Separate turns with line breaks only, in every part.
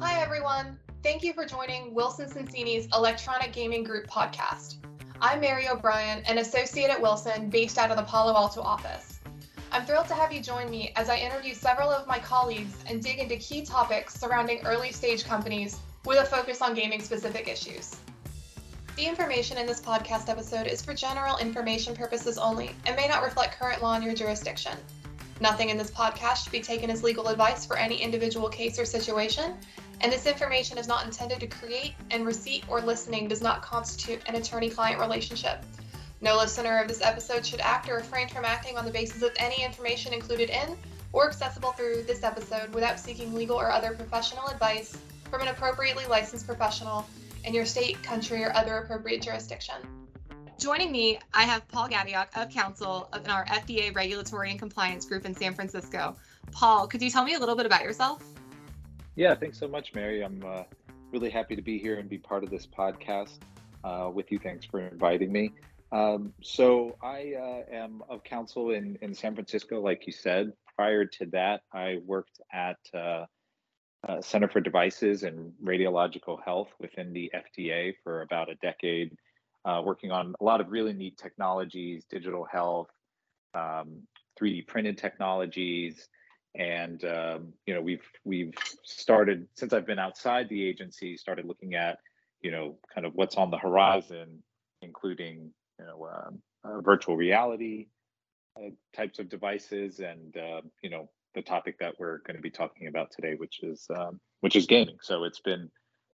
Hi, everyone. Thank you for joining Wilson Sonsini's Electronic Gaming Group podcast. I'm Mary O'Brien, an associate at Wilson based out of the Palo Alto office. I'm thrilled to have you join me as I interview several of my colleagues and dig into key topics surrounding early stage companies with a focus on gaming specific issues. The information in this podcast episode is for general information purposes only and may not reflect current law in your jurisdiction. Nothing in this podcast should be taken as legal advice for any individual case or situation, and this information is not intended to create, and receipt or listening does not constitute an attorney client relationship. No listener of this episode should act or refrain from acting on the basis of any information included in or accessible through this episode without seeking legal or other professional advice from an appropriately licensed professional in your state, country, or other appropriate jurisdiction. Joining me, I have Paul Gadiock of counsel in our FDA Regulatory and Compliance Group in San Francisco. Paul, could you tell me a little bit about yourself?
Yeah, thanks so much, Mary. I'm uh, really happy to be here and be part of this podcast uh, with you. Thanks for inviting me. Um, so, I uh, am of counsel in, in San Francisco, like you said. Prior to that, I worked at uh, uh, Center for Devices and Radiological Health within the FDA for about a decade uh, working on a lot of really neat technologies, digital health, um, 3D printed technologies, and um, you know we've we've started since I've been outside the agency, started looking at you know kind of what's on the horizon, including you know um, uh, virtual reality uh, types of devices, and uh, you know the topic that we're going to be talking about today, which is um, which is gaming. So it's been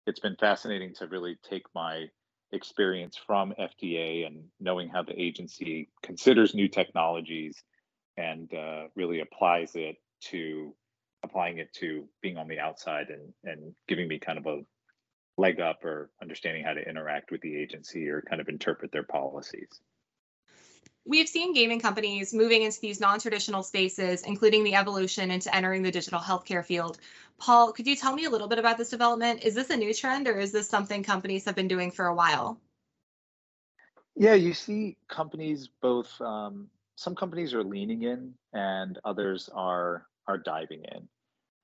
it's been fascinating to really take my experience from FDA and knowing how the agency considers new technologies and uh, really applies it to applying it to being on the outside and and giving me kind of a leg up or understanding how to interact with the agency or kind of interpret their policies.
We've seen gaming companies moving into these non-traditional spaces, including the evolution into entering the digital healthcare field. Paul, could you tell me a little bit about this development? Is this a new trend or is this something companies have been doing for a while?
Yeah, you see companies both um, some companies are leaning in and others are are diving in.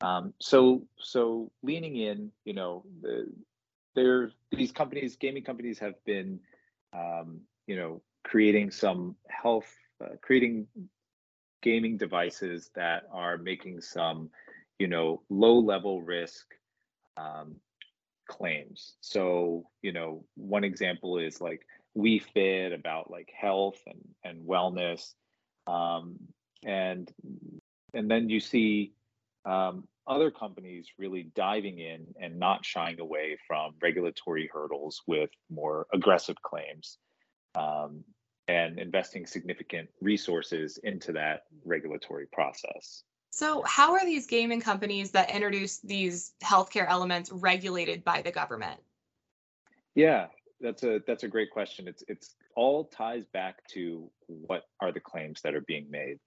Um, so so leaning in, you know, the, there these companies, gaming companies have been um, you know, creating some health uh, creating gaming devices that are making some you know, low level risk um, claims. So, you know, one example is like Wii Fit about like health and, and wellness. Um, and and then you see um, other companies really diving in and not shying away from regulatory hurdles with more aggressive claims um, and investing significant resources into that regulatory process.
So, how are these gaming companies that introduce these healthcare elements regulated by the government?
Yeah, that's a that's a great question. It's it's all ties back to what are the claims that are being made.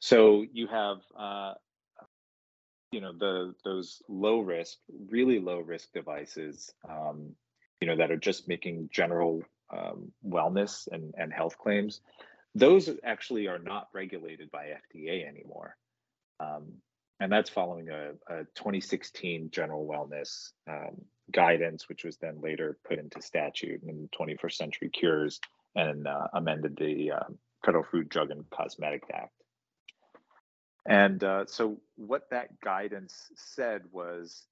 So you have uh, you know the those low risk, really low risk devices, um, you know that are just making general um, wellness and and health claims. Those actually are not regulated by FDA anymore. Um, and that's following a, a 2016 general wellness um, guidance, which was then later put into statute in 21st Century Cures and uh, amended the uh, Federal Food, Drug, and Cosmetic Act. And uh, so, what that guidance said was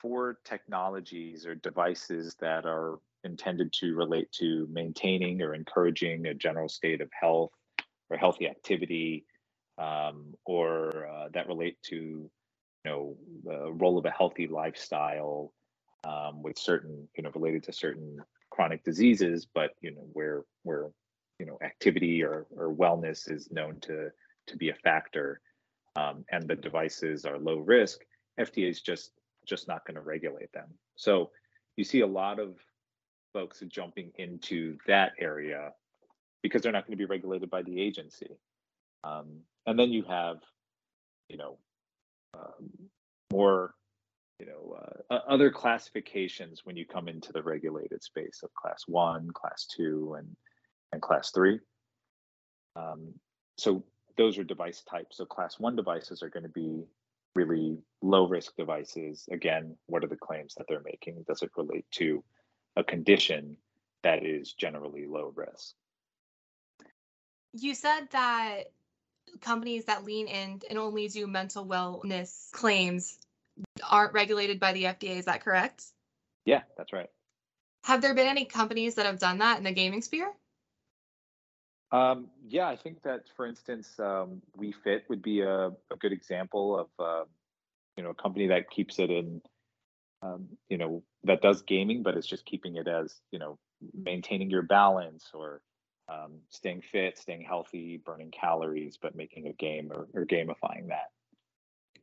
for technologies or devices that are intended to relate to maintaining or encouraging a general state of health or healthy activity um, or uh, that relate to you know the role of a healthy lifestyle um, with certain you know related to certain chronic diseases but you know where where you know activity or, or wellness is known to to be a factor um, and the devices are low risk fda is just just not going to regulate them so you see a lot of folks jumping into that area because they're not going to be regulated by the agency um, and then you have, you know, um, more, you know, uh, other classifications when you come into the regulated space of class one, class two, and and class three. Um, so those are device types. So class one devices are going to be really low risk devices, again, what are the claims that they're making? Does it relate to a condition that is generally low risk?
You said that companies that lean in and only do mental wellness claims aren't regulated by the FDA. Is that correct?
Yeah, that's right.
Have there been any companies that have done that in the gaming sphere?
Um, yeah, I think that, for instance, um, Wii Fit would be a, a good example of, uh, you know, a company that keeps it in, um, you know, that does gaming, but it's just keeping it as, you know, maintaining your balance or um, staying fit, staying healthy, burning calories, but making a game or, or gamifying that.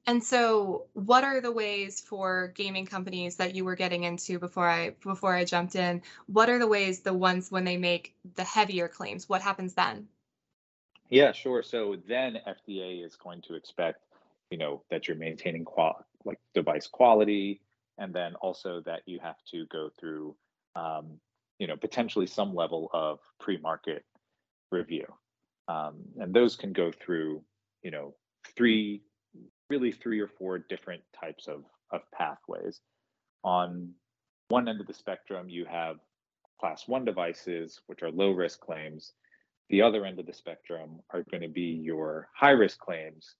And so, what are the ways for gaming companies that you were getting into before I before I jumped in? What are the ways the ones when they make the heavier claims? What happens then?
Yeah, sure. So then FDA is going to expect, you know, that you're maintaining qual like device quality, and then also that you have to go through, um, you know, potentially some level of pre-market review, um, and those can go through, you know, three really three or four different types of, of pathways. On one end of the spectrum, you have class one devices, which are low risk claims. The other end of the spectrum are going to be your high risk claims,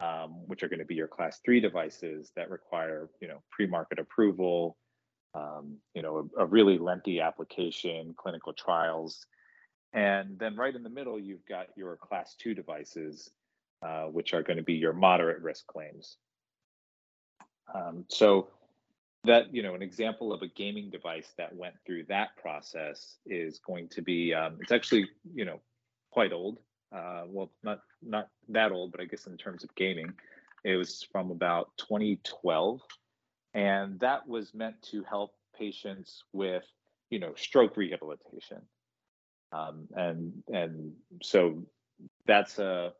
um, which are going to be your class three devices that require, you know, pre-market approval, um, you know, a, a really lengthy application, clinical trials. And then right in the middle, you've got your class two devices uh, which are going to be your moderate risk claims. Um, so that you know an example of a gaming device that went through that process is going to be um, it's actually you know quite old. Uh, well not not that old but i guess in terms of gaming it was from about 2012 and that was meant to help patients with you know stroke rehabilitation. Um, and and so that's a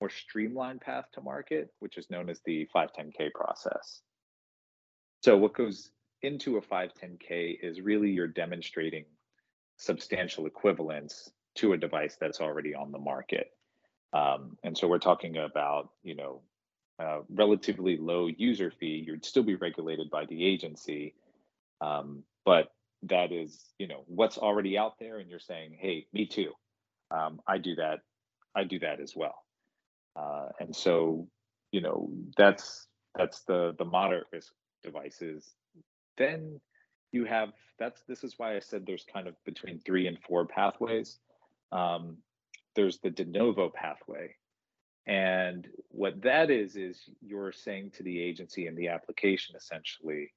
more streamlined path to market, which is known as the 510K process. So, what goes into a 510K is really you're demonstrating substantial equivalence to a device that's already on the market. Um, and so, we're talking about, you know, relatively low user fee. You'd still be regulated by the agency, um, but that is, you know, what's already out there, and you're saying, "Hey, me too. Um, I do that. I do that as well." Uh, and so, you know, that's that's the the moderate risk devices. Then you have that's this is why I said there's kind of between three and four pathways. Um, there's the de novo pathway, and what that is is you're saying to the agency in the application essentially,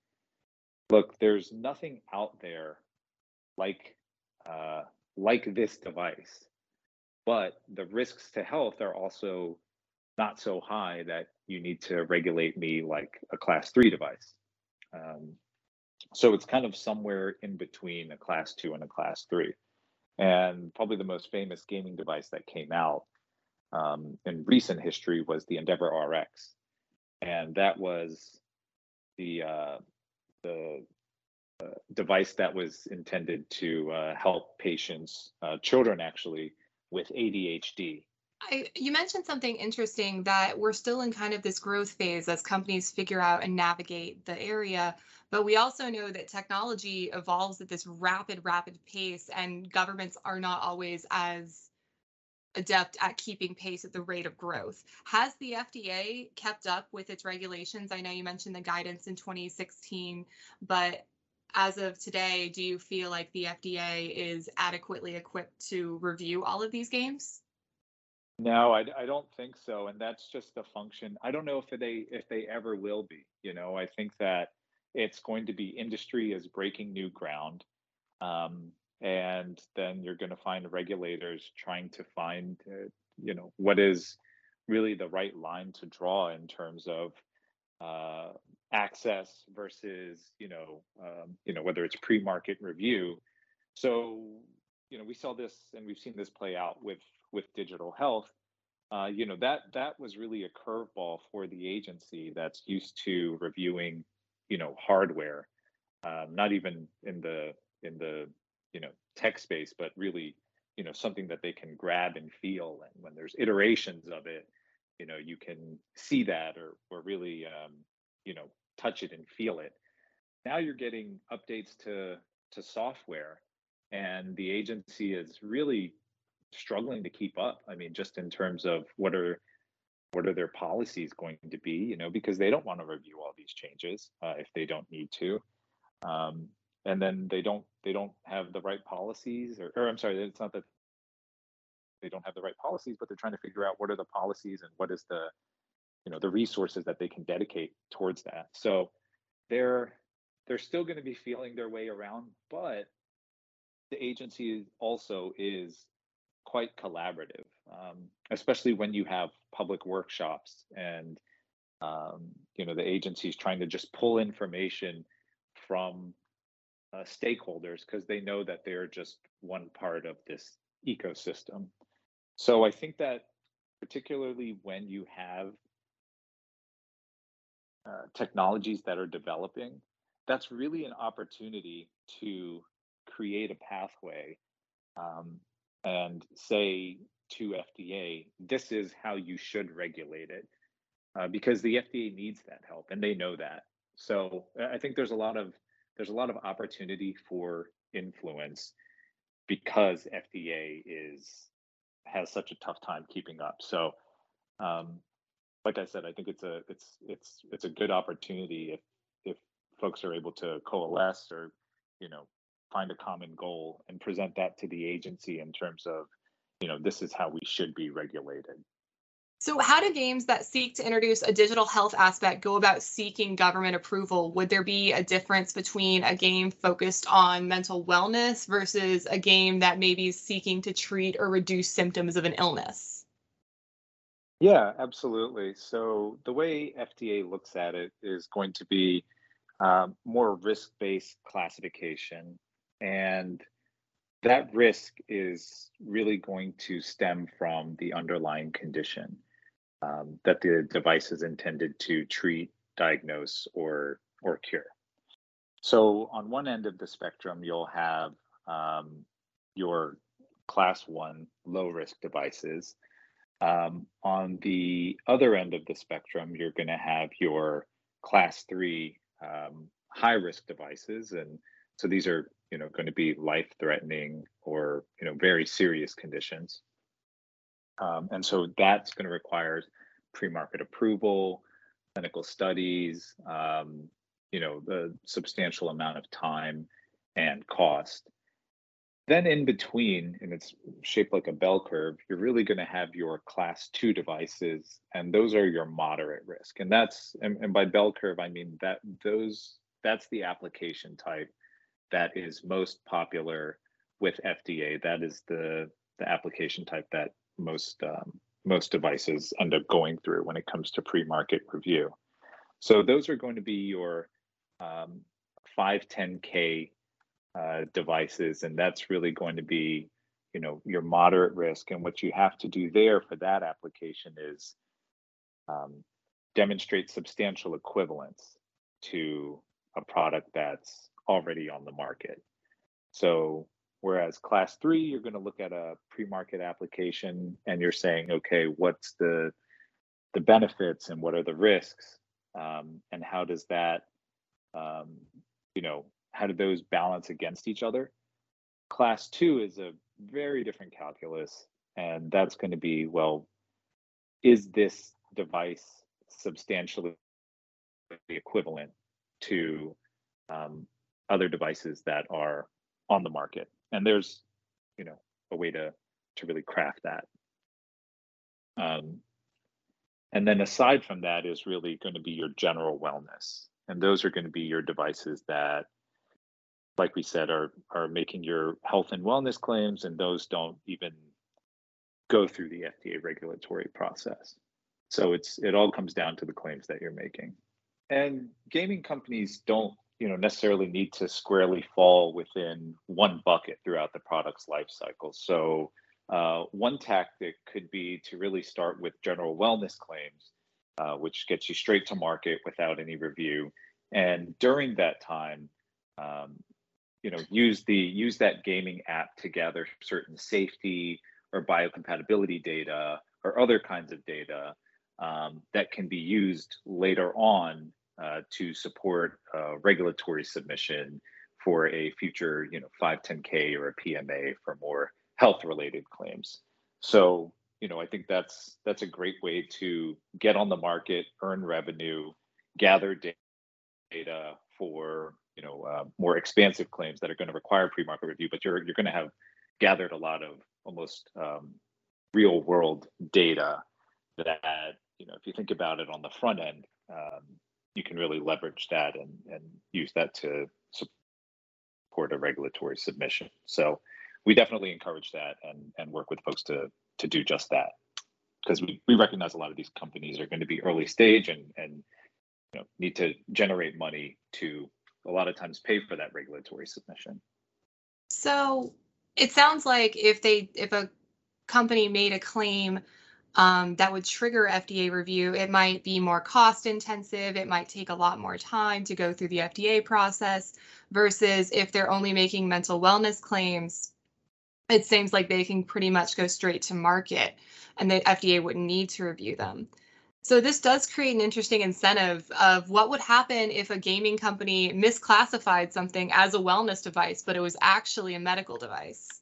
look, there's nothing out there like uh, like this device, but the risks to health are also not so high that you need to regulate me like a class three device. Um, so it's kind of somewhere in between a class two and a class three. And probably the most famous gaming device that came out um, in recent history was the EndeavorRx. And that was the, uh, the uh, device that was intended to uh, help patients, uh, children actually, with ADHD
I, you mentioned something interesting that we're still in kind of this growth phase as companies figure out and navigate the area. But we also know that technology evolves at this rapid, rapid pace, and governments are not always as adept at keeping pace at the rate of growth. Has the FDA kept up with its regulations? I know you mentioned the guidance in 2016, but as of today, do you feel like the FDA is adequately equipped to review all of these games?
No, I, I don't think so, and that's just a function. I don't know if they if they ever will be. You know, I think that it's going to be industry is breaking new ground, um, and then you're going to find regulators trying to find, uh, you know, what is really the right line to draw in terms of uh, access versus, you know, um, you know whether it's pre-market review. So, you know, we saw this and we've seen this play out with with digital health, uh, you know that that was really a curveball for the agency that's used to reviewing, you know, hardware, um, not even in the in the you know tech space, but really, you know, something that they can grab and feel. And when there's iterations of it, you know you can see that or or really um, you know touch it and feel it. Now you're getting updates to to software, and the agency is really struggling to keep up. I mean, just in terms of what are what are their policies going to be? You know, because they don't want to review all these changes uh, if they don't need to, um, and then they don't they don't have the right policies, or, or I'm sorry, it's not that they don't have the right policies, but they're trying to figure out what are the policies and what is the you know the resources that they can dedicate towards that. So they're they're still going to be feeling their way around, but the agency also is quite collaborative, um, especially when you have public workshops and um, you know the agency is trying to just pull information from uh, stakeholders because they know that they're just one part of this ecosystem. So I think that particularly when you have uh, technologies that are developing, that's really an opportunity to create a pathway um, and say to FDA, this is how you should regulate it, uh, because the FDA needs that help and they know that. So I think there's a lot of there's a lot of opportunity for influence because FDA is has such a tough time keeping up. So, um, like I said, I think it's a it's it's it's a good opportunity if if folks are able to coalesce or you know find a common goal and present that to the agency in terms of you know this is how we should be regulated.
So, how do games that seek to introduce a digital health aspect go about seeking government approval? Would there be a difference between a game focused on mental wellness versus a game that maybe is seeking to treat or reduce symptoms of an illness?
Yeah, absolutely. So, the way FDA looks at it is going to be um, more risk based classification. And that risk is really going to stem from the underlying condition um, that the device is intended to treat, diagnose, or or cure. So on one end of the spectrum, you'll have um, your class one low risk devices. Um, on the other end of the spectrum, you're going to have your class three um, high risk devices, and so these are you know going to be life threatening or you know very serious conditions. Um, and so that's going to require pre-market approval, clinical studies, um, you know, the substantial amount of time and cost. Then in between, and it's shaped like a bell curve, you're really going to have your class two devices, and those are your moderate risk. And that's and, and by bell curve, I mean that those that's the application type that is most popular with FDA. That is the the application type that most um, most devices end up going through when it comes to pre-market review. So those are going to be your um, 510k uh, devices, and that's really going to be, you know, your moderate risk. And what you have to do there for that application is um, demonstrate substantial equivalence to a product that's already on the market. So Whereas class three, you're going to look at a pre-market application and you're saying, okay, what's the the benefits and what are the risks, um, and how does that, um, you know, how do those balance against each other? Class two is a very different calculus, and that's going to be, well, is this device substantially equivalent to um, other devices that are on the market? and there's you know a way to to really craft that. Um, and then aside from that is really going to be your general wellness. And those are going to be your devices that like we said are are making your health and wellness claims and those don't even go through the FDA regulatory process. So it's it all comes down to the claims that you're making. And gaming companies don't you know necessarily need to squarely fall within one bucket throughout the product's life cycle. So uh, one tactic could be to really start with general wellness claims, uh, which gets you straight to market without any review. And during that time, um, you know, use the use that gaming app to gather certain safety or biocompatibility data or other kinds of data um, that can be used later on to support regulatory submission for a future, you know, 510K or a PMA for more health-related claims. So, you know, I think that's that's a great way to get on the market, earn revenue, gather data for you know uh, more expansive claims that are going to require pre-market review, but you're you're going to have gathered a lot of almost um, real world data that you know if you think about it on the front end, um, you can really leverage that and and use that to support a regulatory submission. So we definitely encourage that and and work with folks to to do just that because we, we recognize a lot of these companies are going to be early stage and and you know need to generate money to a lot of times pay for that regulatory submission.
So it sounds like if they if a company made a claim um, that would trigger FDA review, it might be more cost intensive. It might take a lot more time to go through the FDA process versus if they're only making mental wellness claims, it seems like they can pretty much go straight to market and the FDA wouldn't need to review them. So this does create an interesting incentive of what would happen if a gaming company misclassified something as a wellness device, but it was actually a medical device.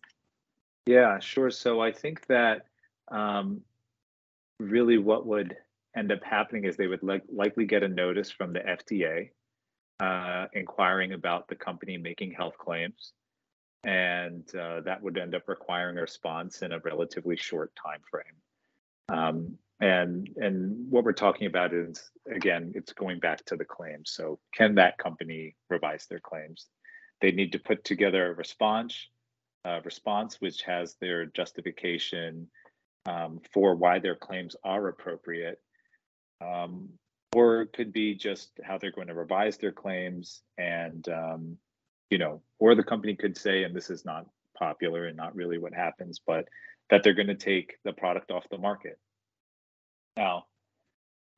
Yeah, sure. So I think that um, really what would end up happening is they would li- likely get a notice from the FDA uh, inquiring about the company making health claims, and uh, that would end up requiring a response in a relatively short time frame. Um, and and what we're talking about is again, it's going back to the claims. So can that company revise their claims? They need to put together a response, uh, response which has their justification um, for why their claims are appropriate. Um, or it could be just how they're going to revise their claims and um, you know or the company could say and this is not popular and not really what happens but that they're going to take the product off the market now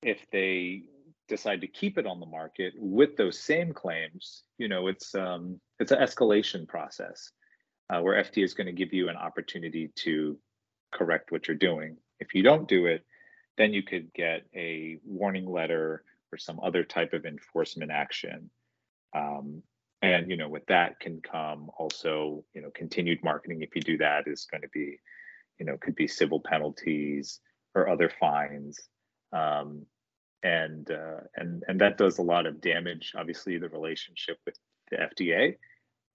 if they decide to keep it on the market with those same claims you know it's um, it's an escalation process uh, where fda is going to give you an opportunity to correct what you're doing. If you don't do it, then you could get a warning letter or some other type of enforcement action. Um, and you know, with that can come also, you know, continued marketing. If you do that, is going to be, you know, could be civil penalties or other fines. Um, and uh, and and that does a lot of damage. Obviously, the relationship with the FDA,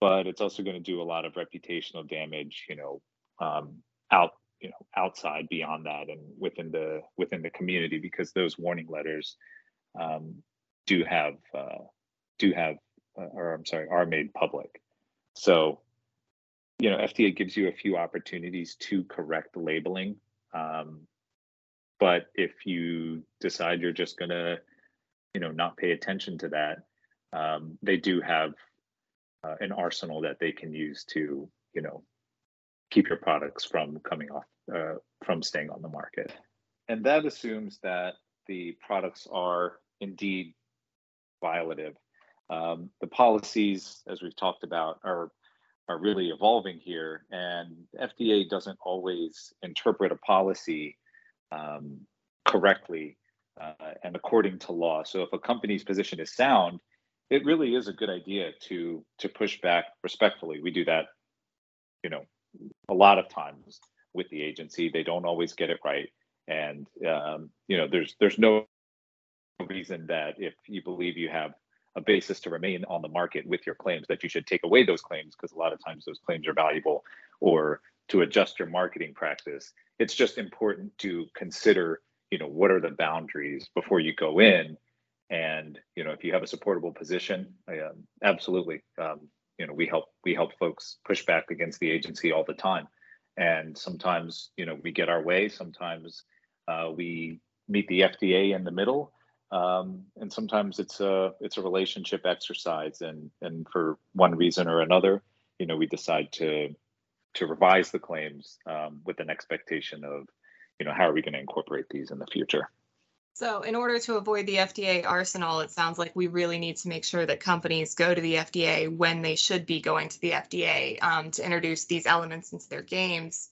but it's also going to do a lot of reputational damage. You know, um, out you know outside beyond that and within the within the community because those warning letters um, do have uh, do have uh, or I'm sorry are made public. So you know FDA gives you a few opportunities to correct labeling, um, but if you decide you're just gonna you know not pay attention to that, um, they do have uh, an arsenal that they can use to you know keep your products from coming off uh, from staying on the market. And that assumes that the products are indeed violative. Um, the policies, as we've talked about, are are really evolving here, and FDA doesn't always interpret a policy um, correctly uh, and according to law. So, if a company's position is sound, it really is a good idea to to push back respectfully. We do that, you know, a lot of times with the agency. They don't always get it right, and um, you know, there's there's no reason that if you believe you have a basis to remain on the market with your claims that you should take away those claims because a lot of times those claims are valuable or to adjust your marketing practice. It's just important to consider you know what are the boundaries before you go in. And you know if you have a supportable position uh, absolutely um, you know we help we help folks push back against the agency all the time. And sometimes you know we get our way. Sometimes uh, we meet the fda in the middle. Um, and sometimes it's a it's a relationship exercise. And and for one reason or another you know we decide to to revise the claims um, with an expectation of you know how are we going to incorporate these in the future
so, in order to avoid the FDA arsenal, it sounds like we really need to make sure that companies go to the FDA when they should be going to the FDA um, to introduce these elements into their games.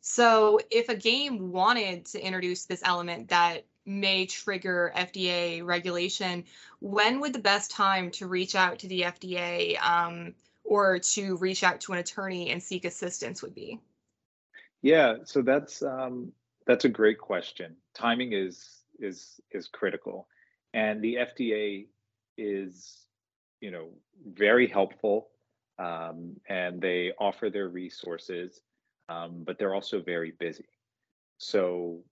So, if a game wanted to introduce this element that may trigger FDA regulation, when would the best time to reach out to the FDA um, or to reach out to an attorney and seek assistance would be?
Yeah, so that's um, that's a great question. Timing is is is critical, and the FDA is, you know, very helpful, um, and they offer their resources, um, but they're also very busy. So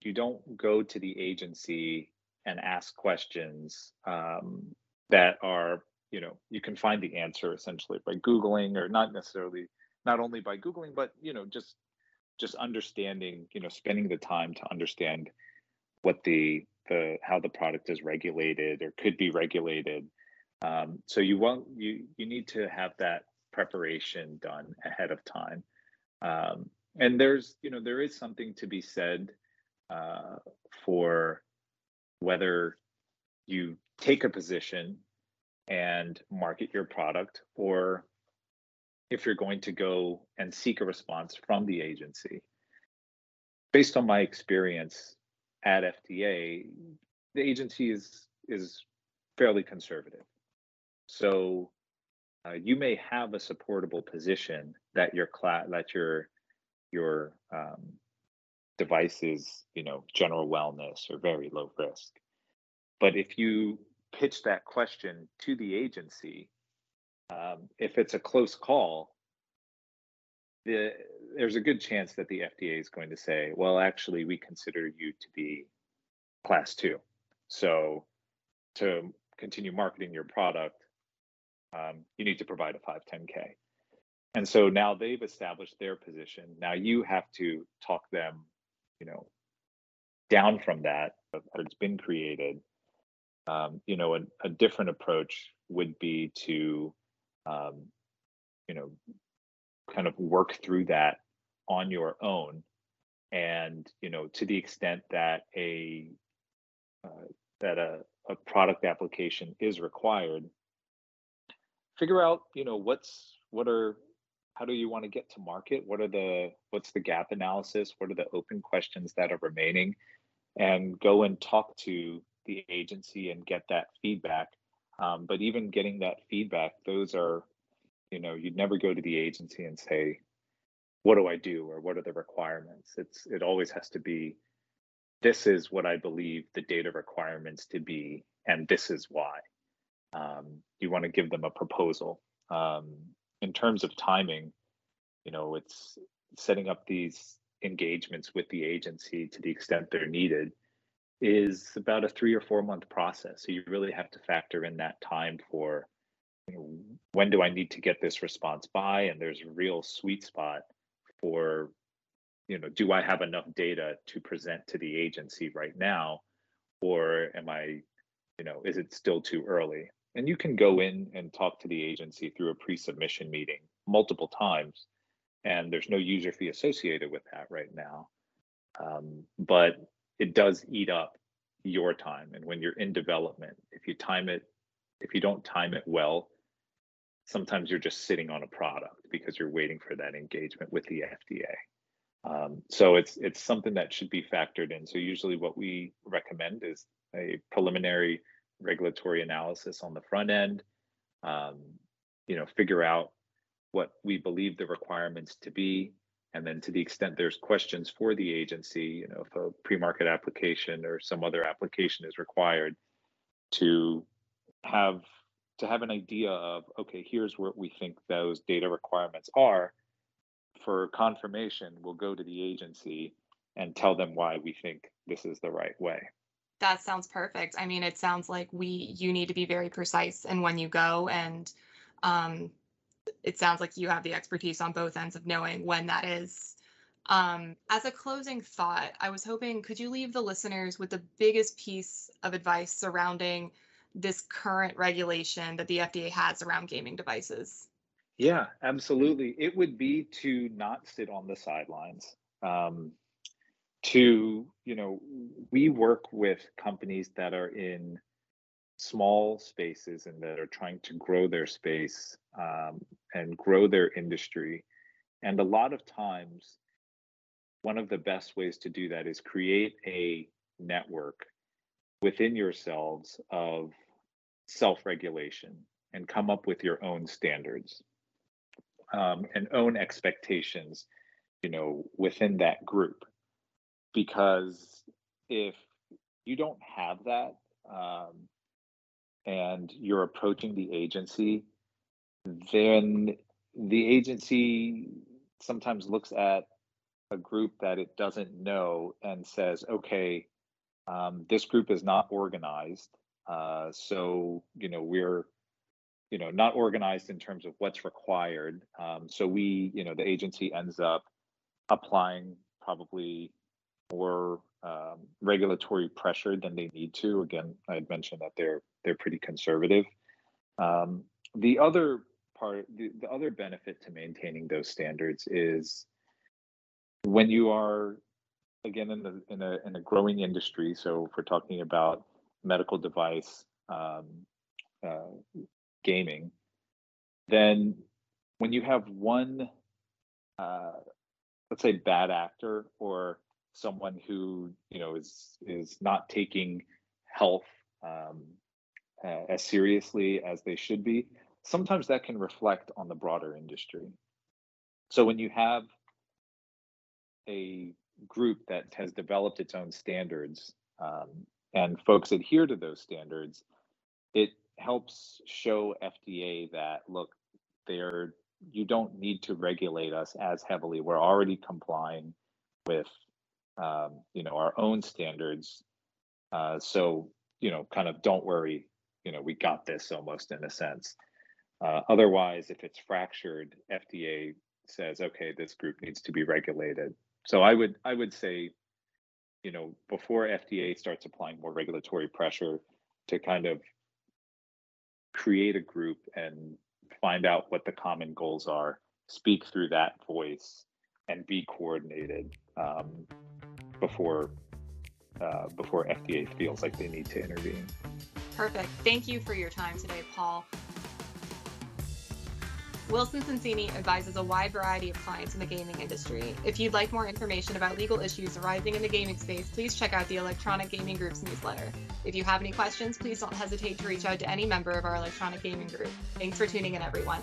you don't go to the agency and ask questions um, that are, you know, you can find the answer essentially by googling, or not necessarily, not only by googling, but you know, just just understanding, you know, spending the time to understand what the the how the product is regulated or could be regulated. Um, so you won't you you need to have that preparation done ahead of time. Um, and there's you know there is something to be said uh, for whether you take a position and market your product or if you're going to go and seek a response from the agency. Based on my experience at FDA, the agency is is fairly conservative. So uh, you may have a supportable position that your class that your your um, device is you know general wellness or very low risk. But if you pitch that question to the agency, um, if it's a close call, the, there's a good chance that the FDA is going to say, well, actually, we consider you to be class two. So to continue marketing your product, um, you need to provide a 510K. And so now they've established their position. Now you have to talk them, you know, down from that. It's been created. Um, you know, a, a, different approach would be to, um, you know, kind of work through that on your own. And you know to the extent that a uh, that a, a product application is required figure out you know what's what are how do you want to get to market? What are the what's the gap analysis? What are the open questions that are remaining? And go and talk to the agency and get that feedback. Um, but even getting that feedback those are you know you'd never go to the agency and say what do i do? or what are the requirements? It's it always has to be this is what i believe the data requirements to be and this is why. Um, you want to give them a proposal. Um, in terms of timing you know it's setting up these engagements with the agency to the extent they're needed is about a three or four month process. So you really have to factor in that time for you know, when do I need to get this response by? And there's a real sweet spot for, you know, do I have enough data to present to the agency right now? Or am I, you know, is it still too early? And you can go in and talk to the agency through a pre submission meeting multiple times. And there's no user fee associated with that right now. Um, but it does eat up your time. And when you're in development, if you time it if you don't time it well, sometimes you're just sitting on a product because you're waiting for that engagement with the FDA. Um, so it's it's something that should be factored in. So usually what we recommend is a preliminary regulatory analysis on the front end. Um, you know, figure out what we believe the requirements to be, and then to the extent there's questions for the agency, you know, if a pre-market application or some other application is required, to have to have an idea of okay here's what we think those data requirements are for confirmation we'll go to the agency and tell them why we think this is the right way.
That sounds perfect. I mean it sounds like we you need to be very precise and when you go and um, it sounds like you have the expertise on both ends of knowing when that is. Um, as a closing thought i was hoping could you leave the listeners with the biggest piece of advice surrounding this current regulation that the FDA has around gaming devices?
Yeah, absolutely. It would be to not sit on the sidelines. Um, to, you know, we work with companies that are in small spaces and that are trying to grow their space um, and grow their industry. And a lot of times, one of the best ways to do that is create a network within yourselves of self-regulation and come up with your own standards um, and own expectations you know within that group. Because if you don't have that um, and you're approaching the agency then the agency sometimes looks at a group that it doesn't know and says okay um, this group is not organized uh, so you know we're you know not organized in terms of what's required. Um, so we you know the agency ends up applying probably more um, regulatory pressure than they need to. Again i had mentioned that they're they're pretty conservative. Um, the other part the, the other benefit to maintaining those standards is when you are again in the in a in a growing industry so if we're talking about medical device um, uh, gaming, then when you have one, uh, let's say, bad actor or someone who you know is is not taking health um, uh, as seriously as they should be, sometimes that can reflect on the broader industry. So when you have a group that has developed its own standards um, and folks adhere to those standards, it helps show FDA that look, they're you don't need to regulate us as heavily. We're already complying with um, you know our own standards. Uh, so you know, kind of don't worry. You know, we got this almost in a sense. Uh, otherwise, if it's fractured, FDA says, okay, this group needs to be regulated. So I would I would say you know, before FDA starts applying more regulatory pressure to kind of create a group and find out what the common goals are, speak through that voice, and be coordinated um, before uh, before FDA feels like they need to intervene.
Perfect. Thank you for your time today, Paul. Wilson Sonsini advises a wide variety of clients in the gaming industry. If you'd like more information about legal issues arising in the gaming space, please check out the Electronic Gaming Group's newsletter. If you have any questions, please don't hesitate to reach out to any member of our Electronic Gaming Group. Thanks for tuning in, everyone.